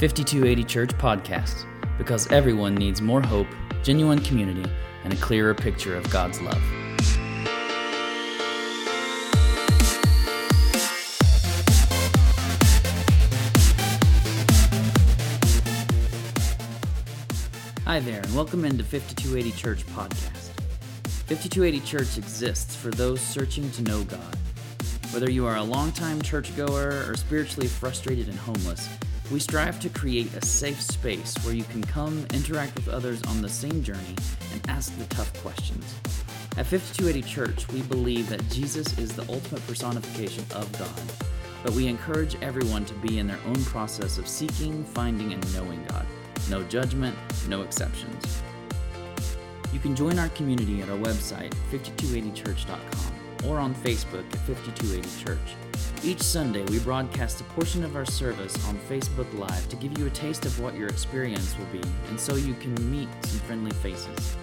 5280 Church podcast because everyone needs more hope, genuine community, and a clearer picture of God's love. Hi there, and welcome into 5280 Church podcast. 5280 Church exists for those searching to know God. Whether you are a longtime churchgoer or spiritually frustrated and homeless, we strive to create a safe space where you can come interact with others on the same journey and ask the tough questions. At 5280 Church, we believe that Jesus is the ultimate personification of God, but we encourage everyone to be in their own process of seeking, finding, and knowing God. No judgment, no exceptions. You can join our community at our website, 5280church.com, or on Facebook at 5280 Church. Each Sunday, we broadcast a portion of our service on Facebook Live to give you a taste of what your experience will be, and so you can meet some friendly faces.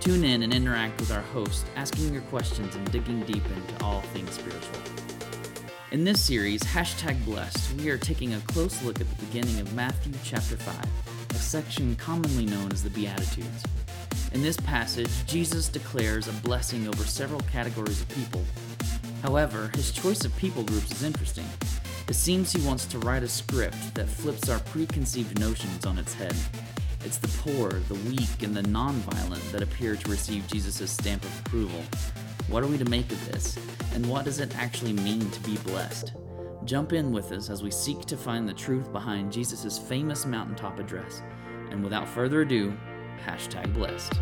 Tune in and interact with our host, asking your questions and digging deep into all things spiritual. In this series, hashtag blessed, we are taking a close look at the beginning of Matthew chapter 5, a section commonly known as the Beatitudes. In this passage, Jesus declares a blessing over several categories of people. However, his choice of people groups is interesting. It seems he wants to write a script that flips our preconceived notions on its head. It's the poor, the weak, and the nonviolent that appear to receive Jesus' stamp of approval. What are we to make of this? And what does it actually mean to be blessed? Jump in with us as we seek to find the truth behind Jesus' famous mountaintop address. And without further ado, hashtag blessed.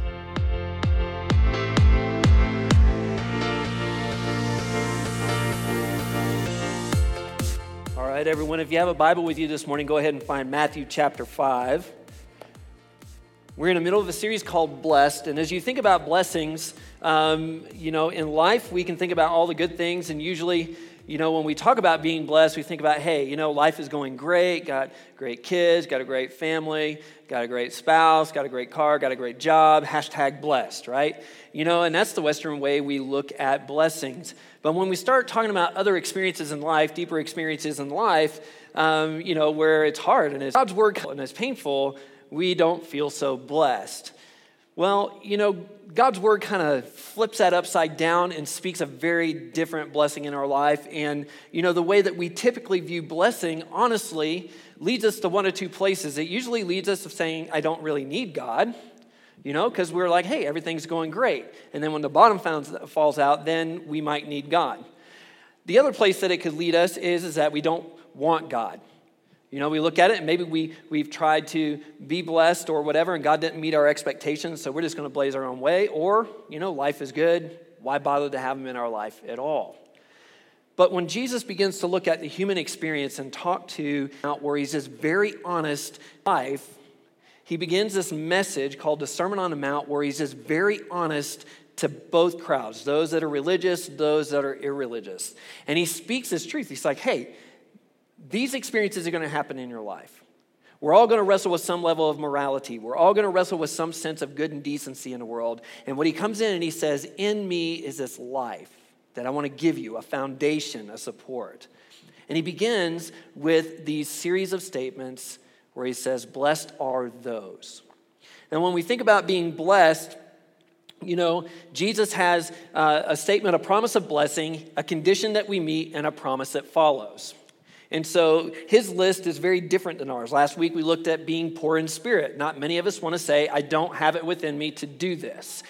Right, everyone, if you have a Bible with you this morning, go ahead and find Matthew chapter 5. We're in the middle of a series called Blessed. And as you think about blessings, um, you know, in life, we can think about all the good things. And usually, you know, when we talk about being blessed, we think about, hey, you know, life is going great, got great kids, got a great family, got a great spouse, got a great car, got a great job, hashtag blessed, right? You know, and that's the Western way we look at blessings. But when we start talking about other experiences in life, deeper experiences in life, um, you know, where it's hard and it's God's word and it's painful, we don't feel so blessed. Well, you know, God's word kind of flips that upside down and speaks a very different blessing in our life. And, you know, the way that we typically view blessing, honestly, leads us to one or two places. It usually leads us to saying, I don't really need God, you know, because we're like, hey, everything's going great. And then when the bottom falls out, then we might need God. The other place that it could lead us is, is that we don't want God. You know, we look at it and maybe we, we've tried to be blessed or whatever, and God didn't meet our expectations, so we're just going to blaze our own way. Or, you know, life is good. Why bother to have Him in our life at all? But when Jesus begins to look at the human experience and talk to out where he's this very honest life, he begins this message called the Sermon on the Mount where he's just very honest to both crowds, those that are religious, those that are irreligious. And he speaks this truth. He's like, hey, these experiences are going to happen in your life. We're all going to wrestle with some level of morality. We're all going to wrestle with some sense of good and decency in the world. And when he comes in and he says, In me is this life that I want to give you, a foundation, a support. And he begins with these series of statements where he says, Blessed are those. And when we think about being blessed, you know, Jesus has uh, a statement, a promise of blessing, a condition that we meet, and a promise that follows. And so his list is very different than ours. Last week we looked at being poor in spirit. Not many of us want to say, I don't have it within me to do this.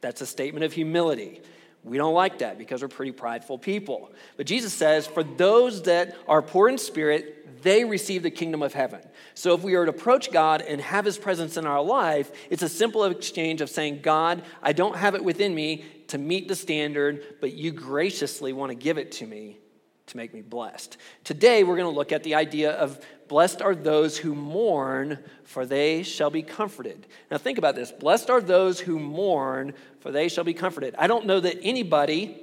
That's a statement of humility. We don't like that because we're pretty prideful people. But Jesus says, for those that are poor in spirit, they receive the kingdom of heaven. So if we are to approach God and have his presence in our life, it's a simple exchange of saying, God, I don't have it within me to meet the standard, but you graciously want to give it to me to make me blessed. Today, we're going to look at the idea of blessed are those who mourn, for they shall be comforted. Now, think about this blessed are those who mourn, for they shall be comforted. I don't know that anybody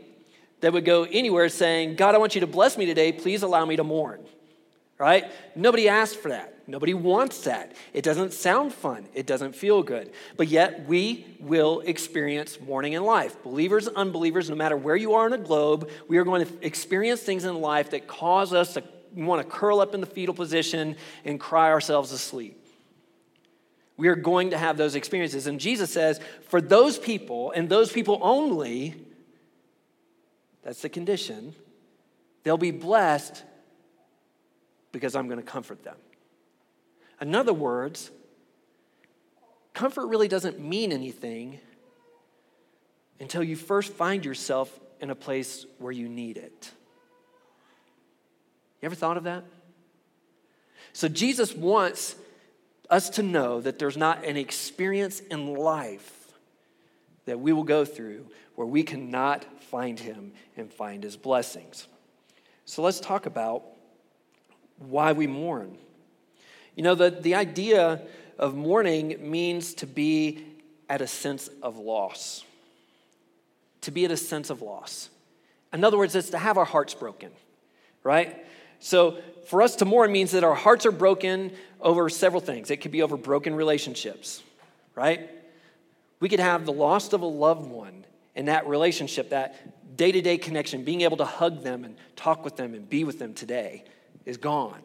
that would go anywhere saying, God, I want you to bless me today, please allow me to mourn. Right? Nobody asked for that. Nobody wants that. It doesn't sound fun. It doesn't feel good. But yet, we will experience mourning in life. Believers, unbelievers, no matter where you are in the globe, we are going to experience things in life that cause us to want to curl up in the fetal position and cry ourselves asleep. We are going to have those experiences. And Jesus says, for those people and those people only, that's the condition, they'll be blessed because I'm going to comfort them. In other words, comfort really doesn't mean anything until you first find yourself in a place where you need it. You ever thought of that? So, Jesus wants us to know that there's not an experience in life that we will go through where we cannot find Him and find His blessings. So, let's talk about why we mourn. You know, the, the idea of mourning means to be at a sense of loss. To be at a sense of loss. In other words, it's to have our hearts broken, right? So for us to mourn means that our hearts are broken over several things. It could be over broken relationships, right? We could have the loss of a loved one in that relationship, that day to day connection, being able to hug them and talk with them and be with them today is gone.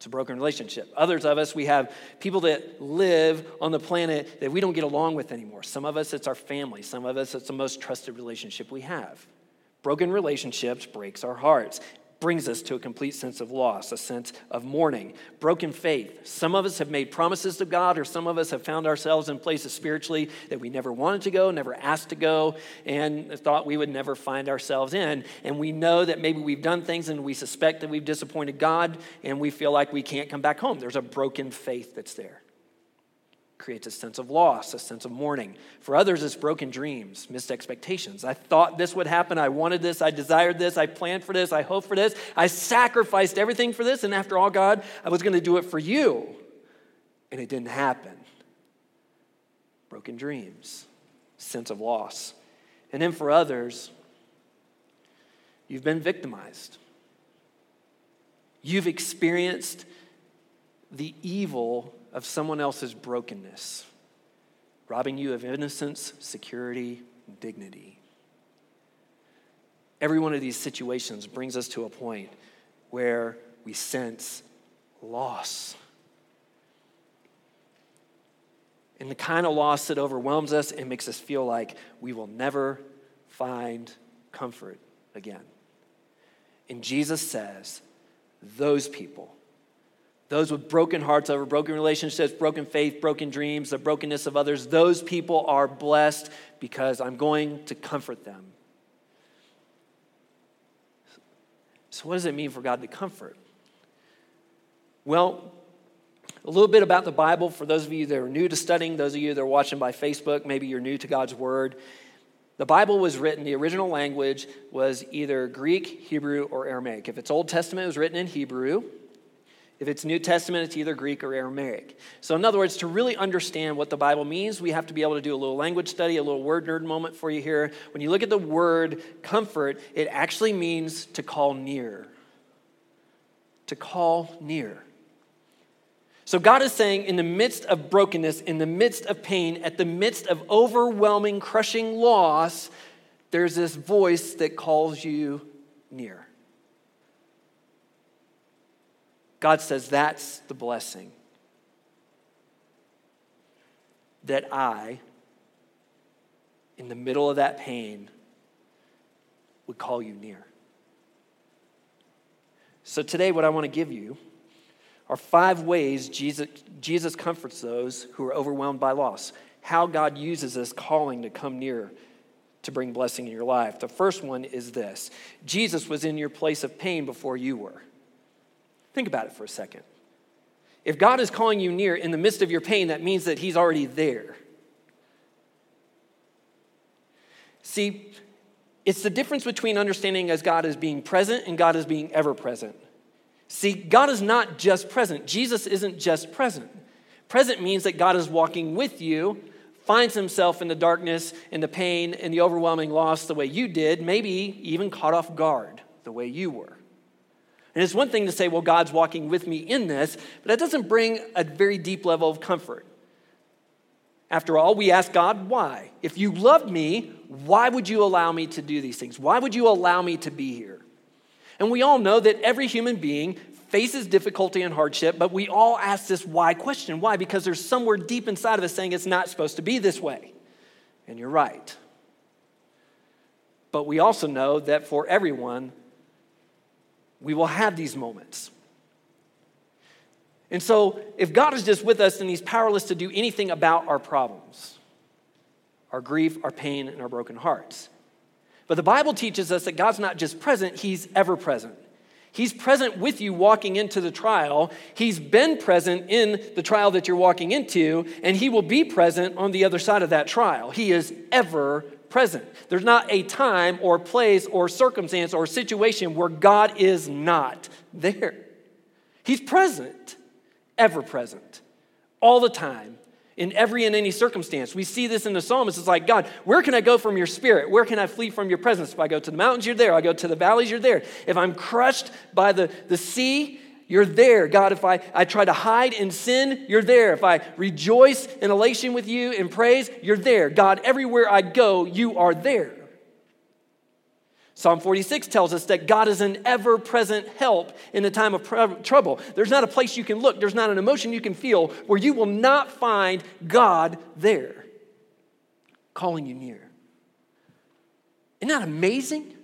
It's a broken relationship. Others of us, we have people that live on the planet that we don't get along with anymore. Some of us, it's our family. Some of us, it's the most trusted relationship we have. Broken relationships breaks our hearts brings us to a complete sense of loss, a sense of mourning, broken faith. Some of us have made promises to God, or some of us have found ourselves in places spiritually that we never wanted to go, never asked to go, and thought we would never find ourselves in. And we know that maybe we've done things and we suspect that we've disappointed God, and we feel like we can't come back home. There's a broken faith that's there creates a sense of loss, a sense of mourning. For others, it's broken dreams, missed expectations. I thought this would happen. I wanted this. I desired this. I planned for this. I hoped for this. I sacrificed everything for this. And after all, God, I was going to do it for you. And it didn't happen. Broken dreams, sense of loss. And then for others, you've been victimized. You've experienced the evil of someone else's brokenness, robbing you of innocence, security, dignity. Every one of these situations brings us to a point where we sense loss. And the kind of loss that overwhelms us and makes us feel like we will never find comfort again. And Jesus says, those people those with broken hearts over broken relationships, broken faith, broken dreams, the brokenness of others, those people are blessed because I'm going to comfort them. So, what does it mean for God to comfort? Well, a little bit about the Bible for those of you that are new to studying, those of you that are watching by Facebook, maybe you're new to God's Word. The Bible was written, the original language was either Greek, Hebrew, or Aramaic. If it's Old Testament, it was written in Hebrew. If it's New Testament, it's either Greek or Aramaic. So, in other words, to really understand what the Bible means, we have to be able to do a little language study, a little word nerd moment for you here. When you look at the word comfort, it actually means to call near. To call near. So, God is saying, in the midst of brokenness, in the midst of pain, at the midst of overwhelming, crushing loss, there's this voice that calls you near. God says that's the blessing. That I, in the middle of that pain, would call you near. So today, what I want to give you are five ways Jesus, Jesus comforts those who are overwhelmed by loss. How God uses this calling to come near to bring blessing in your life. The first one is this Jesus was in your place of pain before you were. Think about it for a second. If God is calling you near in the midst of your pain, that means that He's already there. See, it's the difference between understanding as God as being present and God as being ever present. See, God is not just present. Jesus isn't just present. Present means that God is walking with you, finds himself in the darkness, in the pain, in the overwhelming loss the way you did, maybe even caught off guard the way you were. And it's one thing to say, well, God's walking with me in this, but that doesn't bring a very deep level of comfort. After all, we ask God, why? If you loved me, why would you allow me to do these things? Why would you allow me to be here? And we all know that every human being faces difficulty and hardship, but we all ask this why question. Why? Because there's somewhere deep inside of us saying it's not supposed to be this way. And you're right. But we also know that for everyone, we will have these moments. And so, if God is just with us and He's powerless to do anything about our problems, our grief, our pain, and our broken hearts. But the Bible teaches us that God's not just present, He's ever present. He's present with you walking into the trial. He's been present in the trial that you're walking into, and He will be present on the other side of that trial. He is ever present. There's not a time or place or circumstance or situation where God is not there. He's present, ever present, all the time, in every and any circumstance. We see this in the psalmist. It's like, God, where can I go from your spirit? Where can I flee from your presence? If I go to the mountains, you're there. I go to the valleys, you're there. If I'm crushed by the, the sea, you're there. God, if I, I try to hide in sin, you're there. If I rejoice in elation with you in praise, you're there. God, everywhere I go, you are there. Psalm 46 tells us that God is an ever present help in the time of pr- trouble. There's not a place you can look, there's not an emotion you can feel where you will not find God there, calling you near. Isn't that amazing?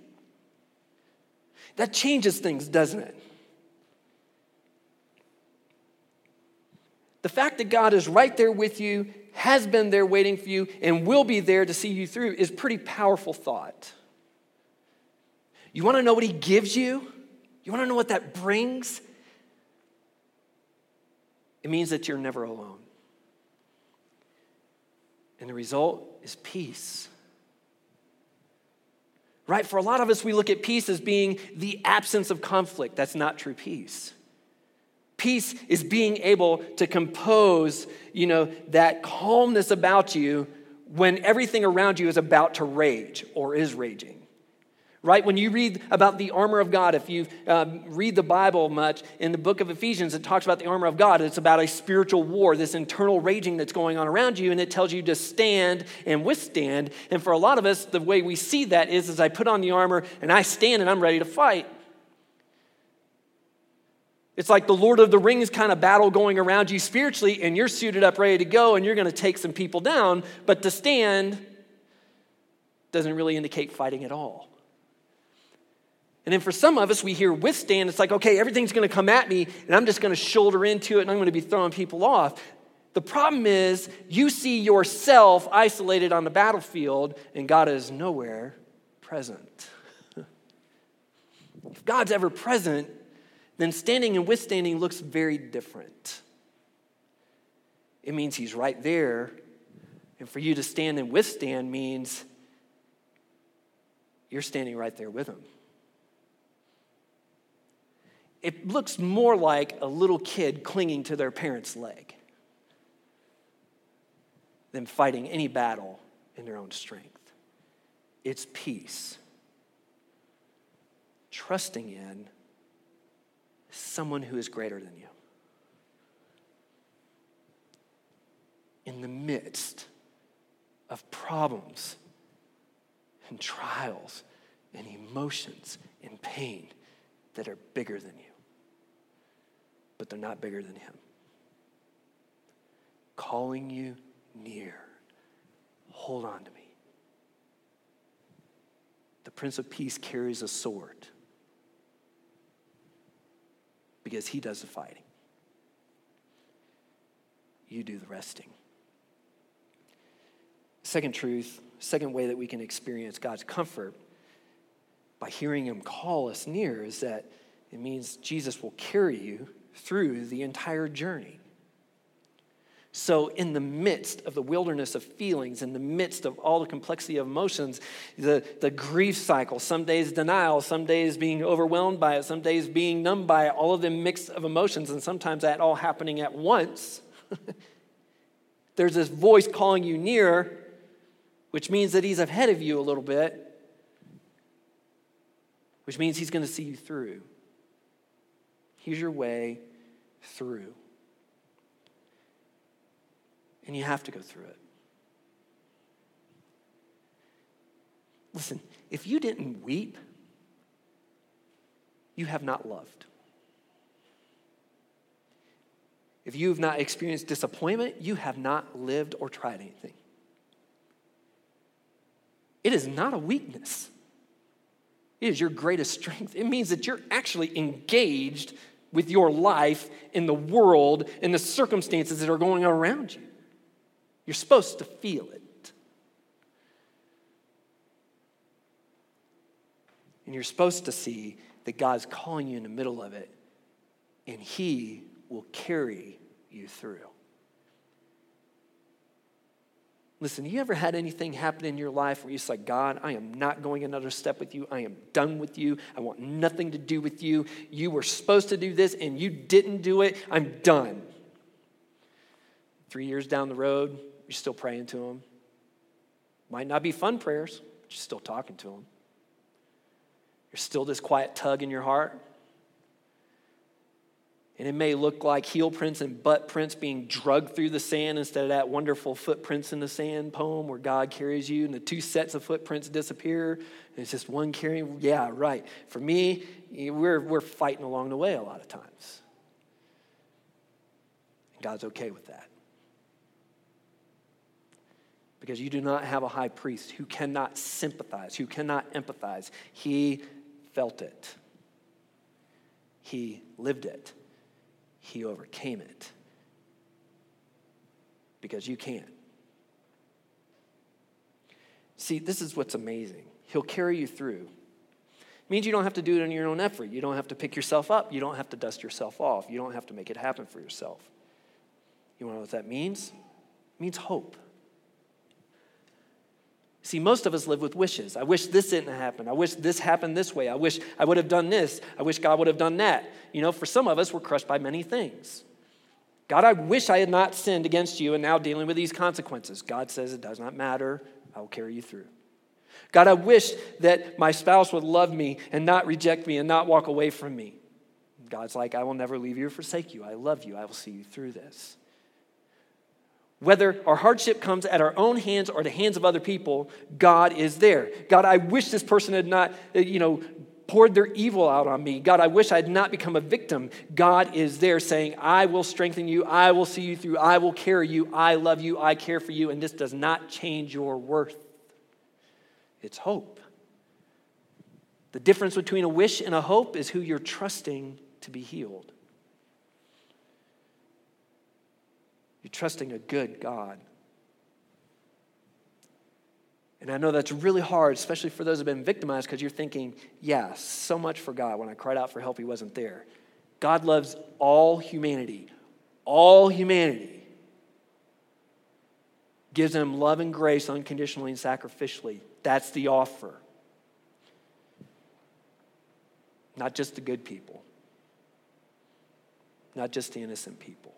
That changes things, doesn't it? The fact that God is right there with you, has been there waiting for you, and will be there to see you through is pretty powerful thought. You want to know what He gives you? You want to know what that brings? It means that you're never alone. And the result is peace. Right? For a lot of us, we look at peace as being the absence of conflict. That's not true peace. Peace is being able to compose, you know, that calmness about you when everything around you is about to rage or is raging. Right? When you read about the armor of God, if you um, read the Bible much, in the book of Ephesians, it talks about the armor of God. It's about a spiritual war, this internal raging that's going on around you, and it tells you to stand and withstand. And for a lot of us, the way we see that is as I put on the armor and I stand and I'm ready to fight. It's like the Lord of the Rings kind of battle going around you spiritually, and you're suited up, ready to go, and you're going to take some people down. But to stand doesn't really indicate fighting at all. And then for some of us, we hear withstand. It's like, okay, everything's going to come at me, and I'm just going to shoulder into it, and I'm going to be throwing people off. The problem is, you see yourself isolated on the battlefield, and God is nowhere present. if God's ever present, then standing and withstanding looks very different. It means He's right there. And for you to stand and withstand means you're standing right there with Him. It looks more like a little kid clinging to their parent's leg than fighting any battle in their own strength. It's peace, trusting in someone who is greater than you. In the midst of problems and trials and emotions and pain that are bigger than you, but they're not bigger than Him. Calling you near. Hold on to me. The Prince of Peace carries a sword because he does the fighting. You do the resting. Second truth, second way that we can experience God's comfort by hearing him call us near is that it means Jesus will carry you through the entire journey. So, in the midst of the wilderness of feelings, in the midst of all the complexity of emotions, the, the grief cycle, some days denial, some days being overwhelmed by it, some days being numb by it, all of them mix of emotions, and sometimes that all happening at once. There's this voice calling you near, which means that he's ahead of you a little bit, which means he's going to see you through. Here's your way through and you have to go through it. Listen, if you didn't weep, you have not loved. If you have not experienced disappointment, you have not lived or tried anything. It is not a weakness. It is your greatest strength. It means that you're actually engaged with your life in the world and the circumstances that are going on around you. You're supposed to feel it. And you're supposed to see that God's calling you in the middle of it, and He will carry you through. Listen, you ever had anything happen in your life where you say, God, I am not going another step with you. I am done with you. I want nothing to do with you. You were supposed to do this and you didn't do it. I'm done. Three years down the road, you're still praying to Him. Might not be fun prayers, but you're still talking to Him. You're still this quiet tug in your heart. And it may look like heel prints and butt prints being drugged through the sand instead of that wonderful footprints in the sand poem where God carries you and the two sets of footprints disappear. And it's just one carrying. Yeah, right. For me, we're, we're fighting along the way a lot of times. And God's okay with that. Because you do not have a high priest who cannot sympathize, who cannot empathize. He felt it, he lived it he overcame it. Because you can't. See, this is what's amazing. He'll carry you through. It means you don't have to do it in your own effort. You don't have to pick yourself up. You don't have to dust yourself off. You don't have to make it happen for yourself. You want to know what that means? It means hope. See, most of us live with wishes. I wish this didn't happen. I wish this happened this way. I wish I would have done this. I wish God would have done that. You know, for some of us, we're crushed by many things. God, I wish I had not sinned against you and now dealing with these consequences. God says it does not matter. I will carry you through. God, I wish that my spouse would love me and not reject me and not walk away from me. God's like, I will never leave you or forsake you. I love you. I will see you through this. Whether our hardship comes at our own hands or the hands of other people, God is there. God, I wish this person had not, uh, you know, poured their evil out on me. God, I wish I had not become a victim. God is there saying, I will strengthen you. I will see you through. I will carry you. I love you. I care for you. And this does not change your worth. It's hope. The difference between a wish and a hope is who you're trusting to be healed. You're trusting a good God. And I know that's really hard, especially for those who have been victimized, because you're thinking, yeah, so much for God. When I cried out for help, He wasn't there. God loves all humanity, all humanity. Gives them love and grace unconditionally and sacrificially. That's the offer. Not just the good people, not just the innocent people.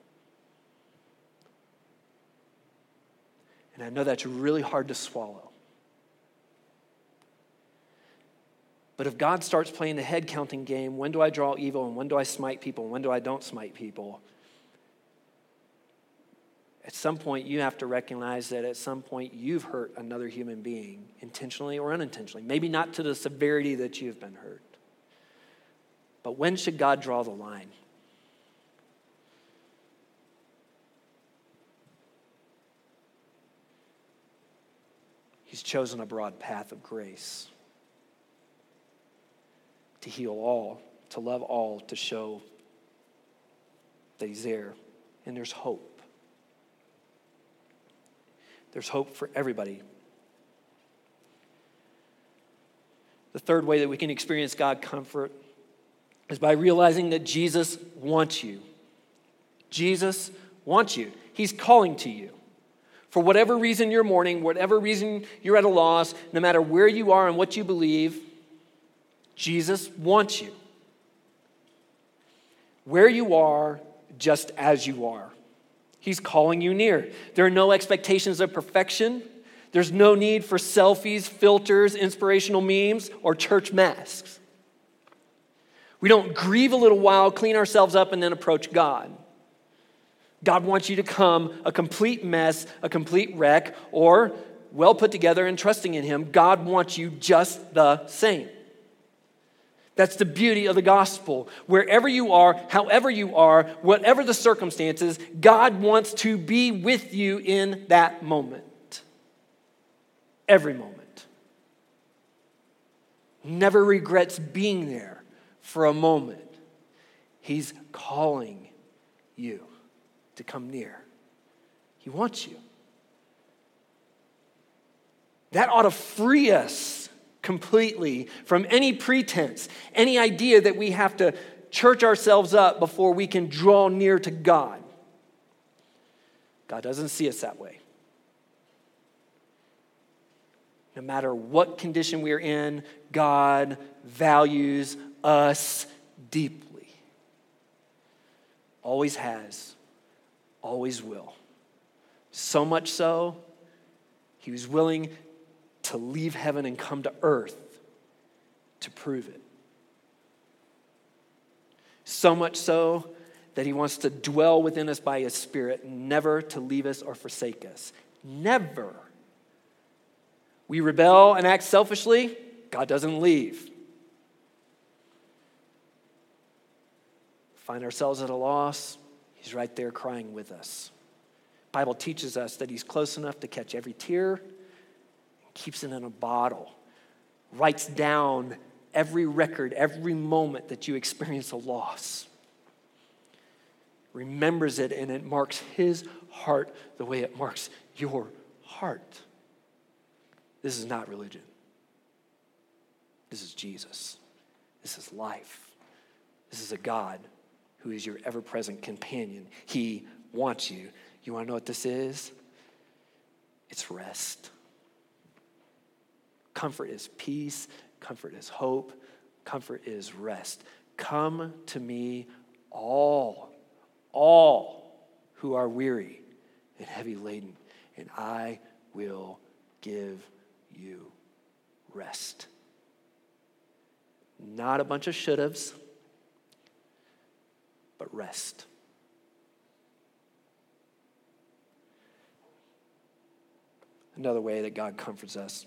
And I know that's really hard to swallow. But if God starts playing the head counting game, when do I draw evil and when do I smite people and when do I don't smite people? At some point, you have to recognize that at some point you've hurt another human being, intentionally or unintentionally. Maybe not to the severity that you've been hurt. But when should God draw the line? He's chosen a broad path of grace to heal all, to love all, to show that He's there. And there's hope. There's hope for everybody. The third way that we can experience God comfort is by realizing that Jesus wants you. Jesus wants you. He's calling to you. For whatever reason you're mourning, whatever reason you're at a loss, no matter where you are and what you believe, Jesus wants you. Where you are, just as you are. He's calling you near. There are no expectations of perfection. There's no need for selfies, filters, inspirational memes, or church masks. We don't grieve a little while, clean ourselves up, and then approach God. God wants you to come a complete mess, a complete wreck, or well put together and trusting in Him. God wants you just the same. That's the beauty of the gospel. Wherever you are, however you are, whatever the circumstances, God wants to be with you in that moment. Every moment. Never regrets being there for a moment. He's calling you to come near. He wants you. That ought to free us completely from any pretense, any idea that we have to church ourselves up before we can draw near to God. God doesn't see us that way. No matter what condition we're in, God values us deeply. Always has, always will. So much so, he was willing to leave heaven and come to earth to prove it. So much so that he wants to dwell within us by his spirit, never to leave us or forsake us. Never. We rebel and act selfishly, God doesn't leave. Find ourselves at a loss, he's right there crying with us. Bible teaches us that he's close enough to catch every tear keeps it in a bottle, writes down every record, every moment that you experience a loss, remembers it, and it marks his heart the way it marks your heart. This is not religion. This is Jesus. This is life. This is a God who is your ever present companion. He wants you. You want to know what this is? It's rest. Comfort is peace, comfort is hope, comfort is rest. Come to me, all, all who are weary and heavy laden, and I will give you rest. Not a bunch of should haves, but rest. Another way that God comforts us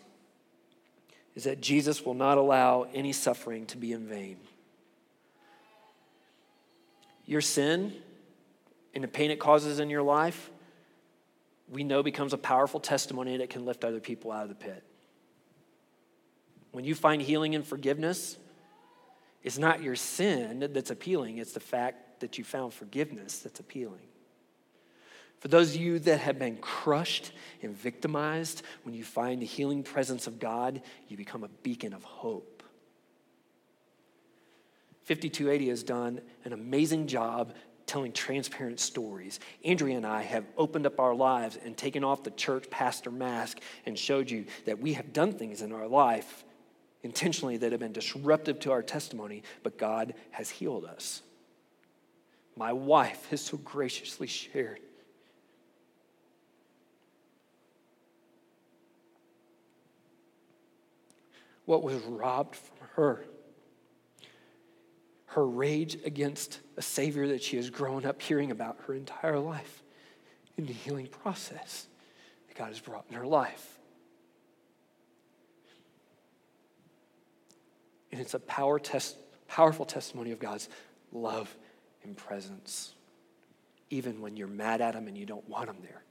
is that Jesus will not allow any suffering to be in vain. Your sin and the pain it causes in your life, we know becomes a powerful testimony that can lift other people out of the pit. When you find healing and forgiveness, it's not your sin that's appealing, it's the fact that you found forgiveness that's appealing. For those of you that have been crushed and victimized, when you find the healing presence of God, you become a beacon of hope. 5280 has done an amazing job telling transparent stories. Andrea and I have opened up our lives and taken off the church pastor mask and showed you that we have done things in our life intentionally that have been disruptive to our testimony, but God has healed us. My wife has so graciously shared what was robbed from her. Her rage against a Savior that she has grown up hearing about her entire life in the healing process that God has brought in her life. And it's a power test, powerful testimony of God's love and presence, even when you're mad at Him and you don't want Him there.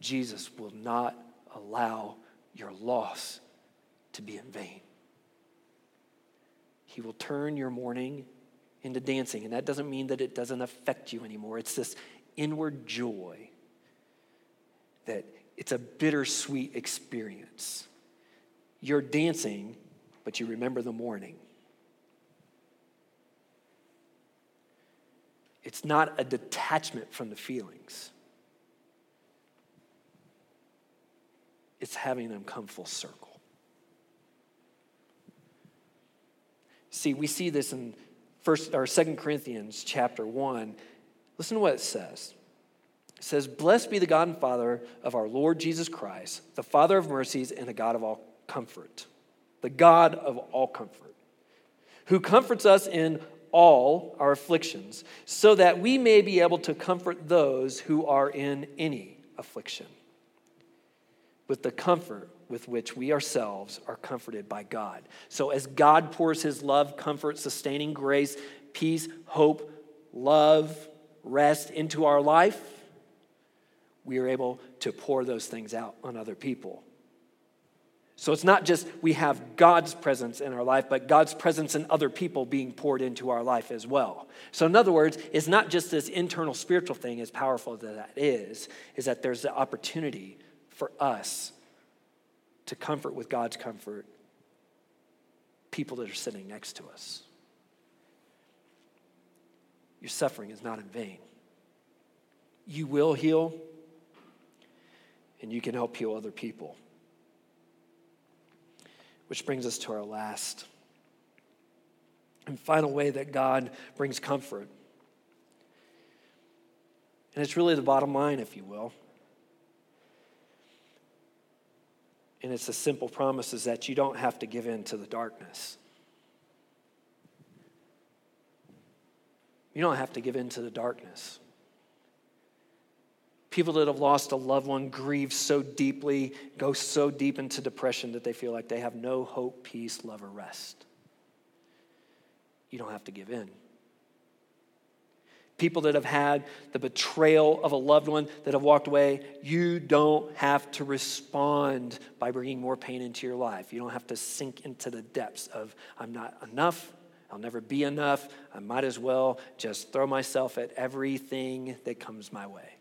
Jesus will not allow your loss to be in vain. He will turn your mourning into dancing. And that doesn't mean that it doesn't affect you anymore. It's this inward joy that it's a bittersweet experience. You're dancing, but you remember the mourning. It's not a detachment from the feelings. it's having them come full circle. See, we see this in first or second Corinthians chapter 1. Listen to what it says. It says, Blessed be the God and Father of our Lord Jesus Christ, the Father of mercies and the God of all comfort. The God of all comfort, who comforts us in all our afflictions, so that we may be able to comfort those who are in any affliction with the comfort with which we ourselves are comforted by God. So, as God pours his love, comfort, sustaining grace, peace, hope, love, rest into our life, we are able to pour those things out on other people. So it's not just we have God's presence in our life, but God's presence in other people being poured into our life as well. So, in other words, it's not just this internal spiritual thing, as powerful as that is, is that there's the opportunity for us to comfort with God's comfort people that are sitting next to us. Your suffering is not in vain. You will heal, and you can help heal other people. Which brings us to our last and final way that God brings comfort. And it's really the bottom line, if you will. And it's a simple promise is that you don't have to give in to the darkness. You don't have to give in to the darkness. People that have lost a loved one grieve so deeply, go so deep into depression that they feel like they have no hope, peace, love, or rest. You don't have to give in people that have had the betrayal of a loved one that have walked away, you don't have to respond by bringing more pain into your life. You don't have to sink into the depths of, I'm not enough, I'll never be enough, I might as well just throw myself at everything that comes my way.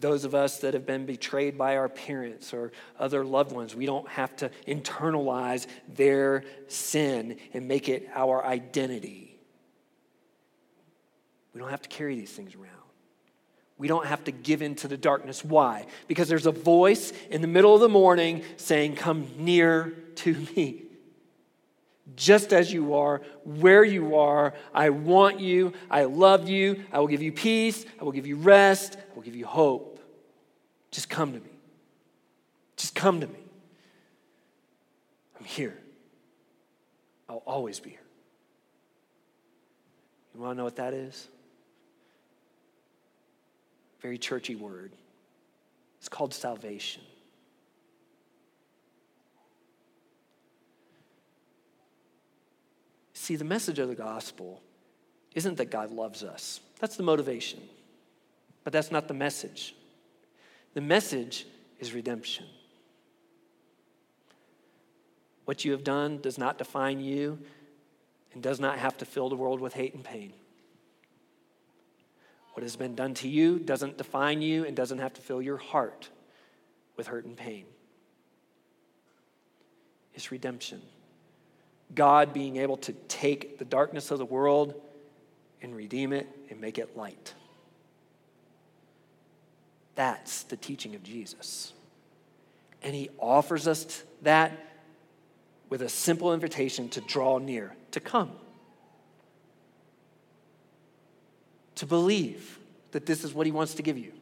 Those of us that have been betrayed by our parents or other loved ones, we don't have to internalize their sin and make it our identity. We don't have to carry these things around. We don't have to give in to the darkness. Why? Because there's a voice in the middle of the mourning saying, Come near to me. Just as you are, where you are, I want you, I love you, I will give you peace, I will give you rest, Will give you hope. Just come to me. Just come to me. I'm here. I'll always be here. You want to know what that is? Very churchy word. It's called salvation. See, the message of the gospel isn't that God loves us. That's the motivation. But that's not the message. The message is redemption. What you have done does not define you and does not have to fill the world with hate and pain. What has been done to you doesn't define you and doesn't have to fill your heart with hurt and pain. It's redemption. God being able to take the darkness of the world and redeem it and make it light. That's the teaching of Jesus. And he offers us that with a simple invitation to draw near, to come, to believe that this is what he wants to give you,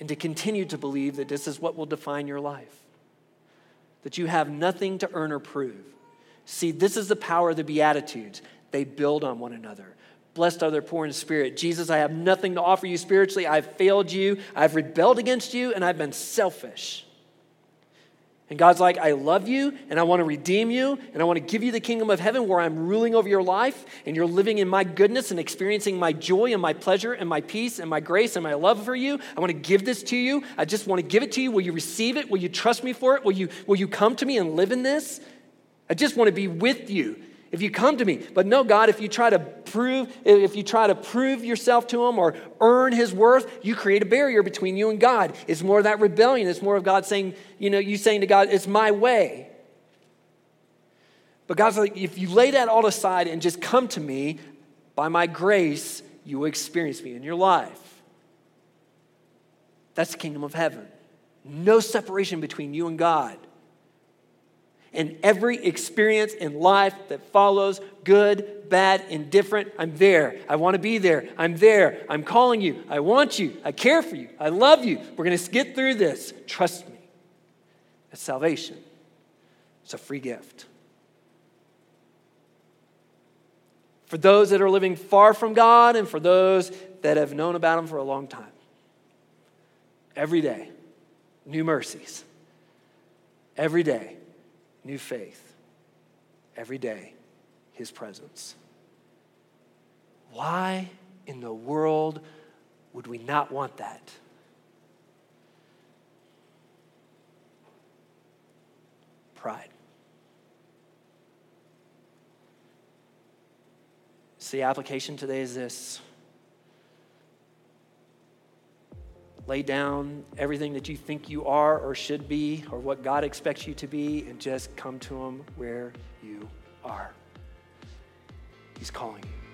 and to continue to believe that this is what will define your life, that you have nothing to earn or prove. See, this is the power of the Beatitudes. They build on one another. Blessed are the poor in spirit. Jesus, I have nothing to offer you spiritually. I've failed you. I've rebelled against you, and I've been selfish. And God's like, I love you, and I want to redeem you, and I want to give you the kingdom of heaven where I'm ruling over your life, and you're living in my goodness and experiencing my joy and my pleasure and my peace and my grace and my love for you. I want to give this to you. I just want to give it to you. Will you receive it? Will you trust me for it? Will you, will you come to me and live in this? I just want to be with you if you come to me. But no, God, if you try to prove, if you try to prove yourself to him or earn his worth, you create a barrier between you and God. It's more of that rebellion. It's more of God saying, you know, you saying to God, it's my way. But God's like, if you lay that all aside and just come to me, by my grace, you will experience me in your life. That's the kingdom of heaven. No separation between you and God and every experience in life that follows good, bad, indifferent. I'm there. I want to be there. I'm there. I'm calling you. I want you. I care for you. I love you. We're going to get through this. Trust me. It's salvation, it's a free gift. For those that are living far from God and for those that have known about Him for a long time. Every day, new mercies. Every day, new faith. Every day, His presence. Why in the world would we not want that? Pride. See, application today is this lay down everything that you think you are or should be or what God expects you to be and just come to Him where you are. He's calling you.